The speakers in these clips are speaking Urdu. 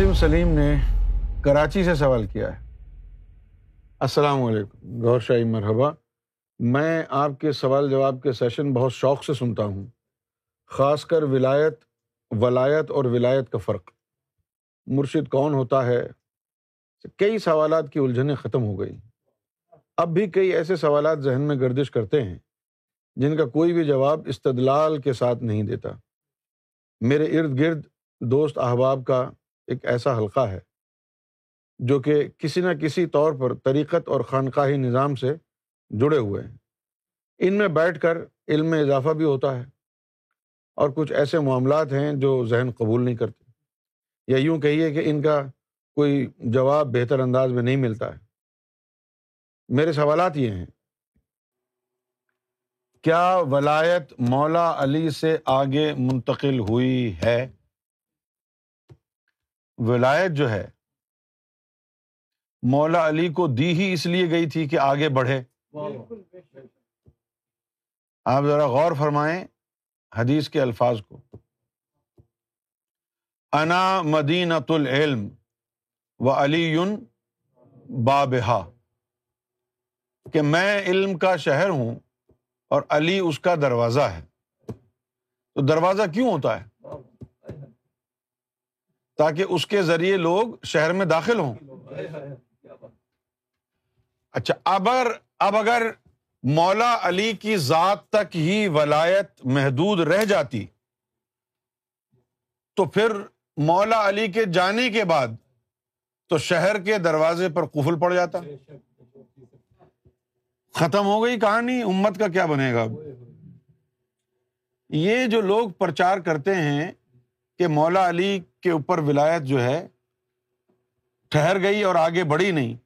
قاسم سلیم نے کراچی سے سوال کیا ہے۔ السلام علیکم۔ گور شاہی، مرحبا۔ میں آپ کے سوال جواب کے سیشن بہت شوق سے سنتا ہوں، خاص کر ولایت ولایت اور ولایت کا فرق۔ مرشد کون ہوتا ہے؟ کئی سوالات کی الجھنیں ختم ہو گئی۔ اب بھی کئی ایسے سوالات ذہن میں گردش کرتے ہیں، جن کا کوئی بھی جواب استدلال کے ساتھ نہیں دیتا۔ میرے ارد گرد دوست احباب کا ایک ایسا حلقہ ہے، جو کہ کسی نہ کسی طور پر طریقت اور خانقاہی نظام سے جڑے ہوئے ہیں۔ ان میں بیٹھ کر علم میں اضافہ بھی ہوتا ہے اور کچھ ایسے معاملات ہیں جو ذہن قبول نہیں کرتے۔ یا یوں کہیے کہ ان کا کوئی جواب بہتر انداز میں نہیں ملتا ہے۔ میرے سوالات یہ ہیں، کیا ولایت مولا علی سے آگے منتقل ہوئی ہے؟ ولایت جو ہے، مولا علی کو دی ہی اس لیے گئی تھی کہ آگے بڑھے۔ آپ ذرا غور فرمائیں حدیث کے الفاظ کو۔ انا مدینۃ العلم و علی بابہا، کہ میں علم کا شہر ہوں اور علی اس کا دروازہ ہے۔ تو دروازہ کیوں ہوتا ہے؟ تاکہ اس کے ذریعے لوگ شہر میں داخل ہوں۔ اچھا اب اگر اب اگر مولا علی کی ذات تک ہی ولایت محدود رہ جاتی، تو پھر مولا علی کے جانے کے بعد تو شہر کے دروازے پر قفل پڑ جاتا۔ ختم ہو گئی کہانی، امت کا کیا بنے گا؟ یہ جو لوگ پرچار کرتے ہیں کہ مولا علی کے اوپر ولایت جو ہے، ٹھہر گئی اور آگے بڑھی نہیں۔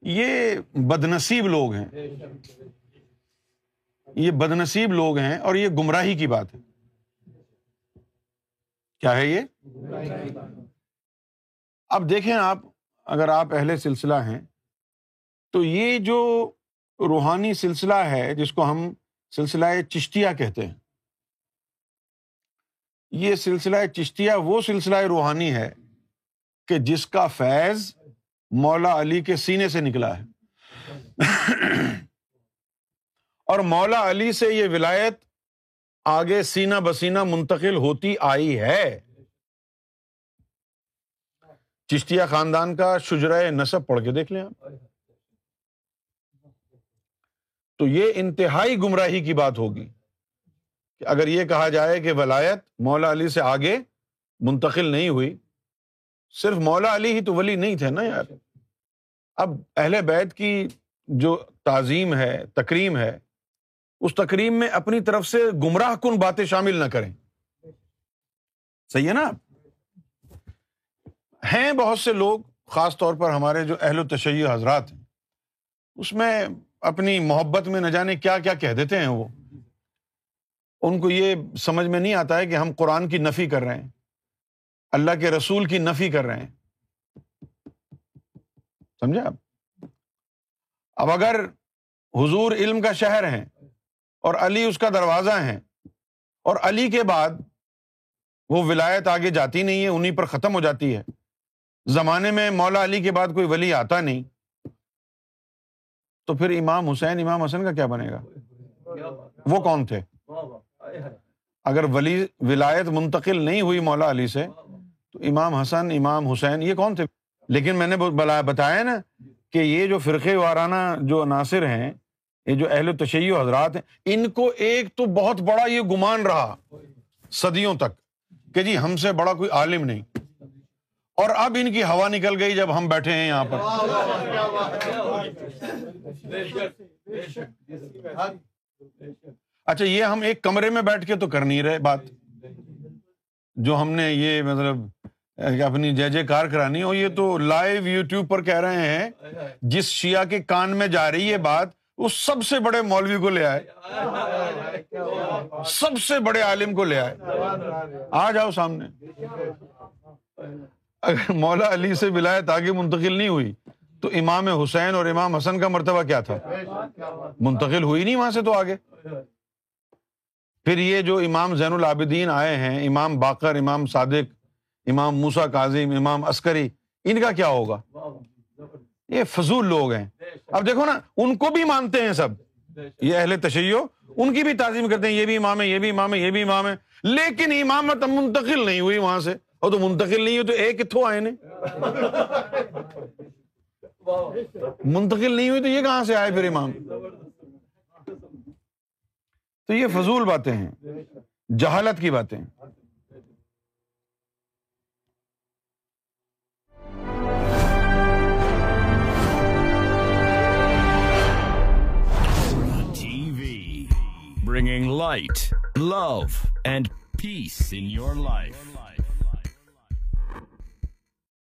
یہ بد نصیب لوگ ہیں۔ یہ بد نصیب لوگ ہیں اور یہ گمراہی کی بات ہے۔ کیا ہے یہ؟ اب دیکھیں آپ، اگر آپ اہل سلسلہ ہیں، تو یہ جو روحانی سلسلہ ہے، جس کو ہم سلسلہ چشتیہ کہتے ہیں یہ سلسلہ چشتیہ وہ سلسلہ روحانی ہے کہ جس کا فیض مولا علی کے سینے سے نکلا ہے۔ اور مولا علی سے یہ ولایت آگے سینا بسینا منتقل ہوتی آئی ہے۔ چشتیہ خاندان کا شجرائے نصب پڑھ کے دیکھ لیں آپ۔ تو یہ انتہائی گمراہی کی بات ہوگی۔ کہ اگر یہ کہا جائے کہ ولایت مولا علی سے آگے منتقل نہیں ہوئی، صرف مولا علی ہی تو ولی نہیں تھے نا یار۔ اب اہل بیت کی جو تعظیم ہے، تکریم ہے، اس تکریم میں اپنی طرف سے گمراہ کن باتیں شامل نہ کریں۔ صحیح ہے نا؟ ہیں بہت سے لوگ، خاص طور پر ہمارے جو اہل و تشیع حضرات ہیں اس میں اپنی محبت میں نہ جانے کیا کیا کہہ دیتے ہیں وہ۔ ان کو یہ سمجھ میں نہیں آتا ہے کہ ہم قرآن کی نفی کر رہے ہیں۔ اللہ کے رسول کی نفی کر رہے ہیں۔ سمجھا اب اگر حضور علم کا شہر ہیں اور علی اس کا دروازہ ہے اور علی کے بعد وہ ولایت آگے جاتی نہیں ہے انہیں پر ختم ہو جاتی ہے۔ زمانے میں مولا علی کے بعد کوئی ولی آتا نہیں۔ تو پھر امام حسین، امام حسن کا کیا بنے گا؟ وہ کون تھے؟ اگر ولی ولایت منتقل نہیں ہوئی مولا علی سے تو امام حسن امام حسین یہ کون تھے؟ لیکن میں نے بتایا نا کہ یہ جو فرقے وارانہ جو عناصر ہیں یہ جو اہل تشیع حضرات ہیں ان کو ایک تو بہت بڑا یہ گمان رہا صدیوں تک کہ جی ہم سے بڑا کوئی عالم نہیں۔ اور اب ان کی ہوا نکل گئی جب ہم بیٹھے ہیں یہاں پر۔ اچھا یہ ہم ایک کمرے میں بیٹھ کے تو کر نہیں رہے، بات۔ جو ہم نے یہ مطلب اپنی جے جے کار کرانی ہو یہ تو لائیو یو ٹیوب پر کہہ رہے ہیں، جس شیعہ کے کان میں جا رہی ہے بات اس سب سے بڑے مولوی کو لے آئے۔ سب سے بڑے عالم کو لے آئے۔ آ جاؤ سامنے۔ اگر مولا علی سے ولایت آگے منتقل نہیں ہوئی، تو امام حسین اور امام حسن کا مرتبہ کیا تھا؟ منتقل ہوئی نہیں وہاں سے تو آگے۔ پھر یہ جو امام زین العابدین آئے ہیں، امام باقر، امام صادق، امام موسا کاظم امام عسکری، ان کا کیا ہوگا؟ یہ فضول لوگ ہیں۔ اب دیکھو نا، ان کو بھی مانتے ہیں سب۔ یہ اہل تشیع، ان کی بھی تعظیم کرتے ہیں، یہ بھی امام ہے یہ بھی امام ہے یہ بھی امام ہے لیکن امامت منتقل نہیں ہوئی وہاں سے۔ اور تو منتقل نہیں ہوئی تو ایک کتوں آئے نے منتقل نہیں ہوئی تو یہ کہاں سے آئے پھر امام؟ تو یہ فضول باتیں ہیں۔ جہالت کی باتیں bringing light love and peace in your life